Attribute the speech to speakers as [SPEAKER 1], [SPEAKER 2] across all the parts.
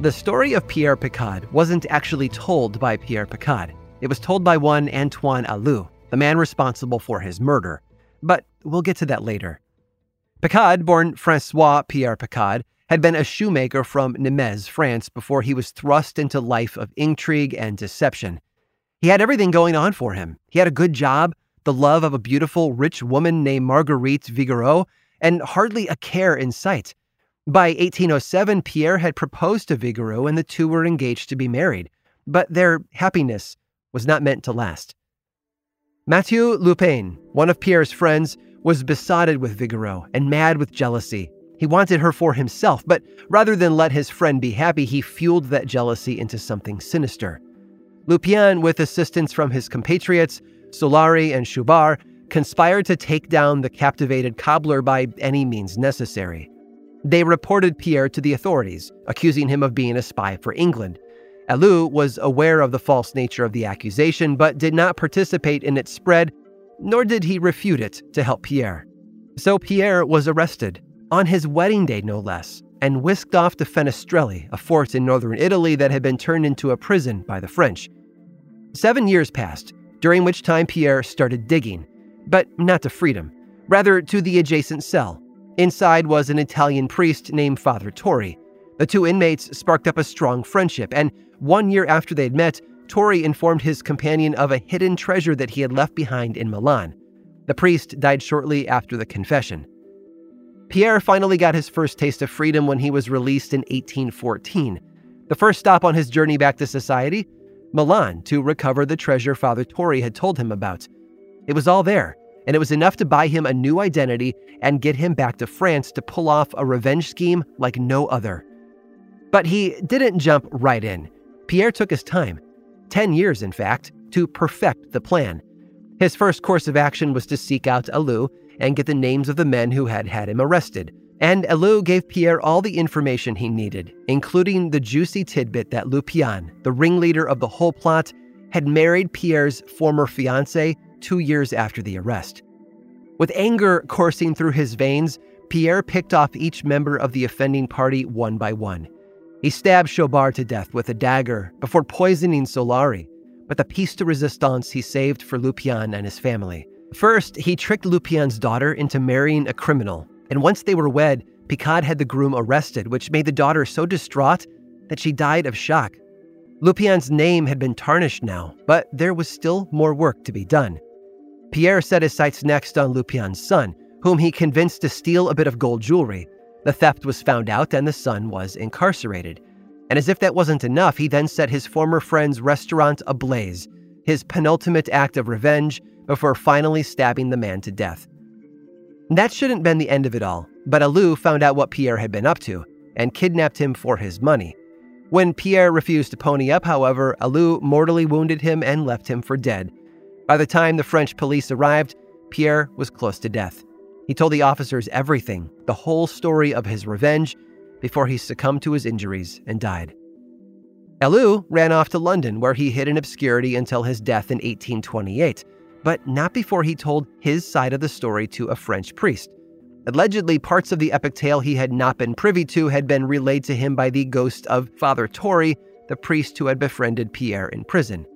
[SPEAKER 1] The story of Pierre Picard wasn't actually told by Pierre Picard. It was told by one Antoine Allut, the man responsible for his murder. But we'll get to that later. Picard, born Francois Pierre Picard, had been a shoemaker from Nîmes, France, before he was thrust into life of intrigue and deception. He had everything going on for him. He had a good job, the love of a beautiful, rich woman named Marguerite Vigoureux, and hardly a care in sight. By 1807, Pierre had proposed to Vigoureux and the two were engaged to be married, but their happiness was not meant to last. Mathieu Lupin, one of Pierre's friends, was besotted with Vigoureux and mad with jealousy. He wanted her for himself, but rather than let his friend be happy, he fueled that jealousy into something sinister. Lupin, with assistance from his compatriots, Solari and Schubart, conspired to take down the captivated cobbler by any means necessary. They reported Pierre to the authorities, accusing him of being a spy for England. Allut was aware of the false nature of the accusation, but did not participate in its spread, nor did he refute it to help Pierre. So Pierre was arrested, on his wedding day no less, and whisked off to Fenestrelle, a fort in northern Italy that had been turned into a prison by the French. Seven years passed, during which time Pierre started digging, but not to freedom, rather to the adjacent cell, Inside was an Italian priest named Father Torri. The two inmates sparked up a strong friendship, and one year after they'd met, Torri informed his companion of a hidden treasure that he had left behind in Milan. The priest died shortly after the confession. Pierre finally got his first taste of freedom when he was released in 1814. The first stop on his journey back to society? Milan, to recover the treasure Father Torri had told him about. It was all there and it was enough to buy him a new identity and get him back to France to pull off a revenge scheme like no other. But he didn't jump right in. Pierre took his time 10 years, in fact, to perfect the plan. His first course of action was to seek out Allut and get the names of the men who had had him arrested. And Allut gave Pierre all the information he needed, including the juicy tidbit that Lupin, the ringleader of the whole plot, had married Pierre's former fiancée two years after the arrest. With anger coursing through his veins, Pierre picked off each member of the offending party one by one. He stabbed Schubart to death with a dagger before poisoning Solari, but the piece de resistance he saved for Lupin and his family. First, he tricked Lupin's daughter into marrying a criminal, and once they were wed, Picard had the groom arrested, which made the daughter so distraught that she died of shock. Lupin's name had been tarnished now, but there was still more work to be done. Pierre set his sights next on Lupin's son, whom he convinced to steal a bit of gold jewelry. The theft was found out and the son was incarcerated. And as if that wasn't enough, he then set his former friend's restaurant ablaze, his penultimate act of revenge before finally stabbing the man to death. That shouldn't have been the end of it all, but Allut found out what Pierre had been up to and kidnapped him for his money. When Pierre refused to pony up, however, Allut mortally wounded him and left him for dead, by the time the French police arrived, Pierre was close to death. He told the officers everything, the whole story of his revenge, before he succumbed to his injuries and died. Allut ran off to London, where he hid in obscurity until his death in 1828, but not before he told his side of the story to a French priest. Allegedly, parts of the epic tale he had not been privy to had been relayed to him by the ghost of Father Torri, the priest who had befriended Pierre in prison.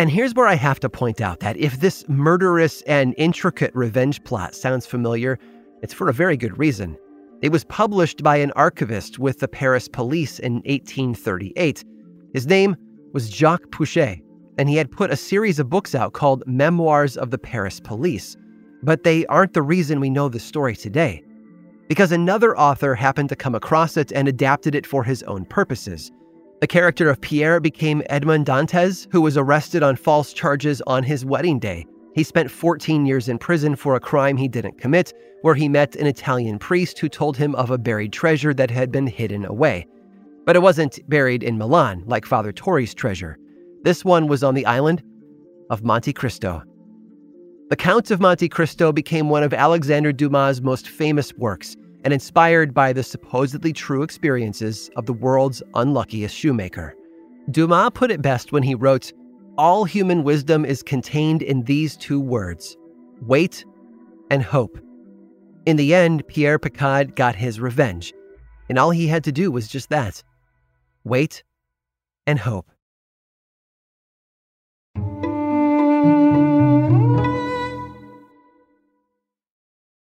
[SPEAKER 1] And here's where I have to point out that if this murderous and intricate revenge plot sounds familiar, it's for a very good reason. It was published by an archivist with the Paris police in 1838. His name was Jacques Peuchet, and he had put a series of books out called Memoirs of the Paris Police. But they aren't the reason we know the story today, because another author happened to come across it and adapted it for his own purposes. The character of Pierre became Edmond Dantes, who was arrested on false charges on his wedding day. He spent 14 years in prison for a crime he didn't commit, where he met an Italian priest who told him of a buried treasure that had been hidden away. But it wasn't buried in Milan like Father Torri's treasure. This one was on the island of Monte Cristo. The Count of Monte Cristo became one of Alexander Dumas' most famous works and inspired by the supposedly true experiences of the world's unluckiest shoemaker. Dumas put it best when he wrote, All human wisdom is contained in these two words wait and hope. In the end, Pierre Picard got his revenge, and all he had to do was just that wait and hope.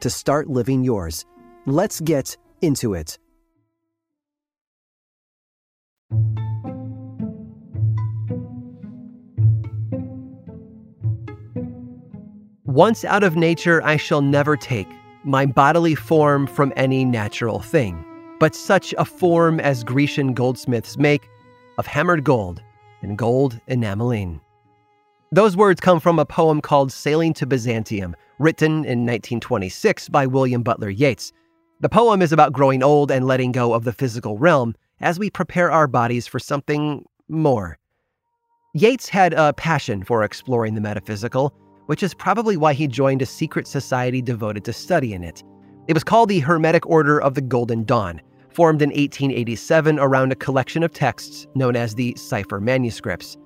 [SPEAKER 1] to start living yours. Let's get into it. Once out of nature, I shall never take my bodily form from any natural thing, but such a form as Grecian goldsmiths make of hammered gold and gold enamelling. Those words come from a poem called Sailing to Byzantium, written in 1926 by William Butler Yeats. The poem is about growing old and letting go of the physical realm as we prepare our bodies for something more. Yeats had a passion for exploring the metaphysical, which is probably why he joined a secret society devoted to studying it. It was called the Hermetic Order of the Golden Dawn, formed in 1887 around a collection of texts known as the Cipher Manuscripts.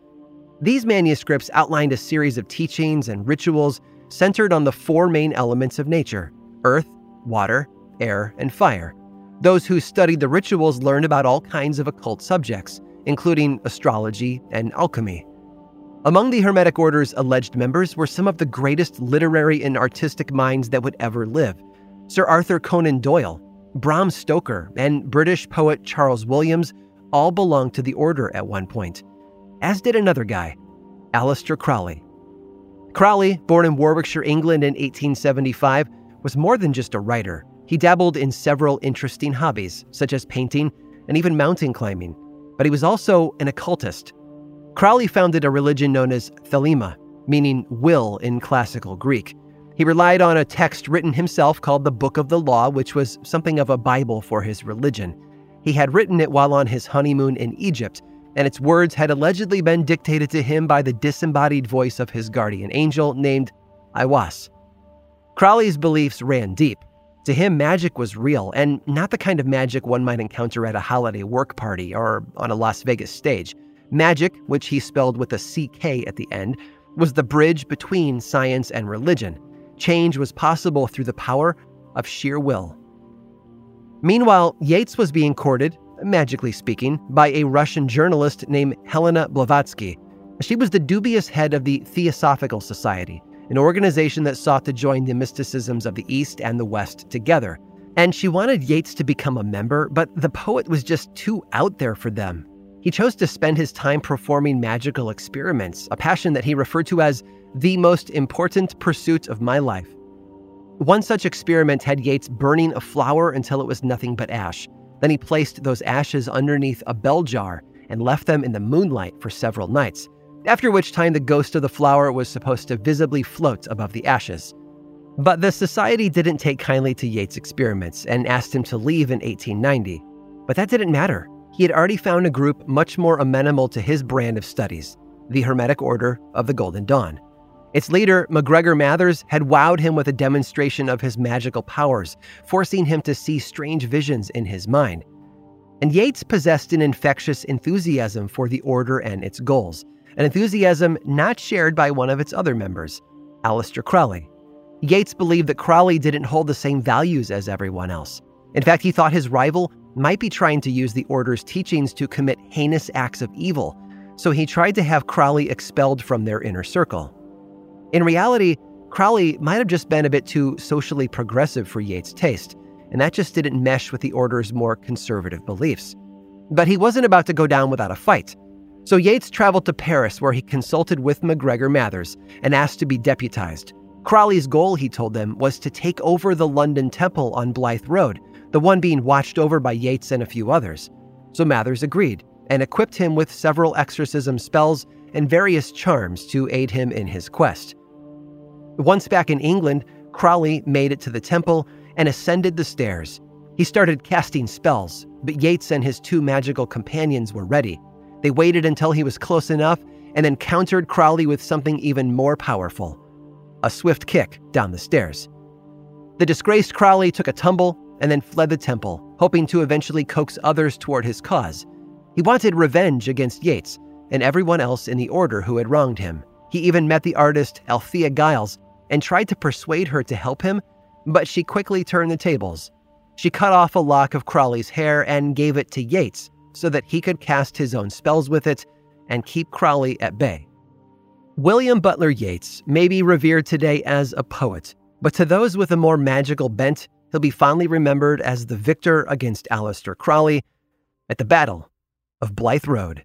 [SPEAKER 1] These manuscripts outlined a series of teachings and rituals centered on the four main elements of nature earth, water, air, and fire. Those who studied the rituals learned about all kinds of occult subjects, including astrology and alchemy. Among the Hermetic Order's alleged members were some of the greatest literary and artistic minds that would ever live Sir Arthur Conan Doyle, Bram Stoker, and British poet Charles Williams all belonged to the order at one point, as did another guy, Aleister Crowley. Crowley, born in Warwickshire, England in 1875, was more than just a writer. He dabbled in several interesting hobbies, such as painting and even mountain climbing, but he was also an occultist Crowley founded a religion known as Thelema, meaning will in classical Greek. He relied on a text written himself called the Book of the Law, which was something of a Bible for his religion. He had written it while on his honeymoon in Egypt, and its words had allegedly been dictated to him by the disembodied voice of his guardian angel named Aiwass. Crowley's beliefs ran deep. To him, magic was real, and not the kind of magic one might encounter at a holiday work party or on a Las Vegas stage. Magic, which he spelled with a CK at the end, was the bridge between science and religion. Change was possible through the power of sheer will. Meanwhile, Yeats was being courted, magically speaking, by a Russian journalist named Helena Blavatsky. She was the dubious head of the Theosophical Society, an organization that sought to join the mysticisms of the East and the West together. And she wanted Yeats to become a member, but the poet was just too out there for them. He chose to spend his time performing magical experiments, a passion that he referred to as the most important pursuit of my life. One such experiment had Yeats burning a flower until it was nothing but ash. Then he placed those ashes underneath a bell jar and left them in the moonlight for several nights after which time the ghost of the flower was supposed to visibly float above the ashes. But the society didn't take kindly to Yeats' experiments and asked him to leave in 1890. But that didn't matter. He had already found a group much more amenable to his brand of studies the Hermetic Order of the Golden Dawn. Its leader, MacGregor Mathers, had wowed him with a demonstration of his magical powers, forcing him to see strange visions in his mind. And Yeats possessed an infectious enthusiasm for the order and its goals an enthusiasm not shared by one of its other members, Aleister Crowley. Yeats believed that Crowley didn't hold the same values as everyone else. In fact, he thought his rival might be trying to use the order's teachings to commit heinous acts of evil, so he tried to have Crowley expelled from their inner circle. In reality, Crowley might have just been a bit too socially progressive for Yeats' taste, and that just didn't mesh with the order's more conservative beliefs. But he wasn't about to go down without a fight. So Yeats traveled to Paris, where he consulted with MacGregor Mathers and asked to be deputized. Crowley's goal, he told them, was to take over the London Temple on Blythe Road, the one being watched over by Yeats and a few others. So Mathers agreed and equipped him with several exorcism spells and various charms to aid him in his quest. Once back in England, Crowley made it to the temple and ascended the stairs. He started casting spells, but Yeats and his two magical companions were ready. They waited until he was close enough and then countered Crowley with something even more powerful a swift kick down the stairs. The disgraced Crowley took a tumble and then fled the temple, hoping to eventually coax others toward his cause. He wanted revenge against Yeats and everyone else in the order who had wronged him. He even met the artist Althea Giles and tried to persuade her to help him, but she quickly turned the tables. She cut off a lock of Crowley's hair and gave it to Yeats, so that he could cast his own spells with it and keep Crowley at bay. William Butler Yeats may be revered today as a poet, but to those with a more magical bent, he'll be fondly remembered as the victor against Aleister Crowley at the Battle of Blythe Road.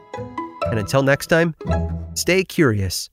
[SPEAKER 1] And until next time, stay curious.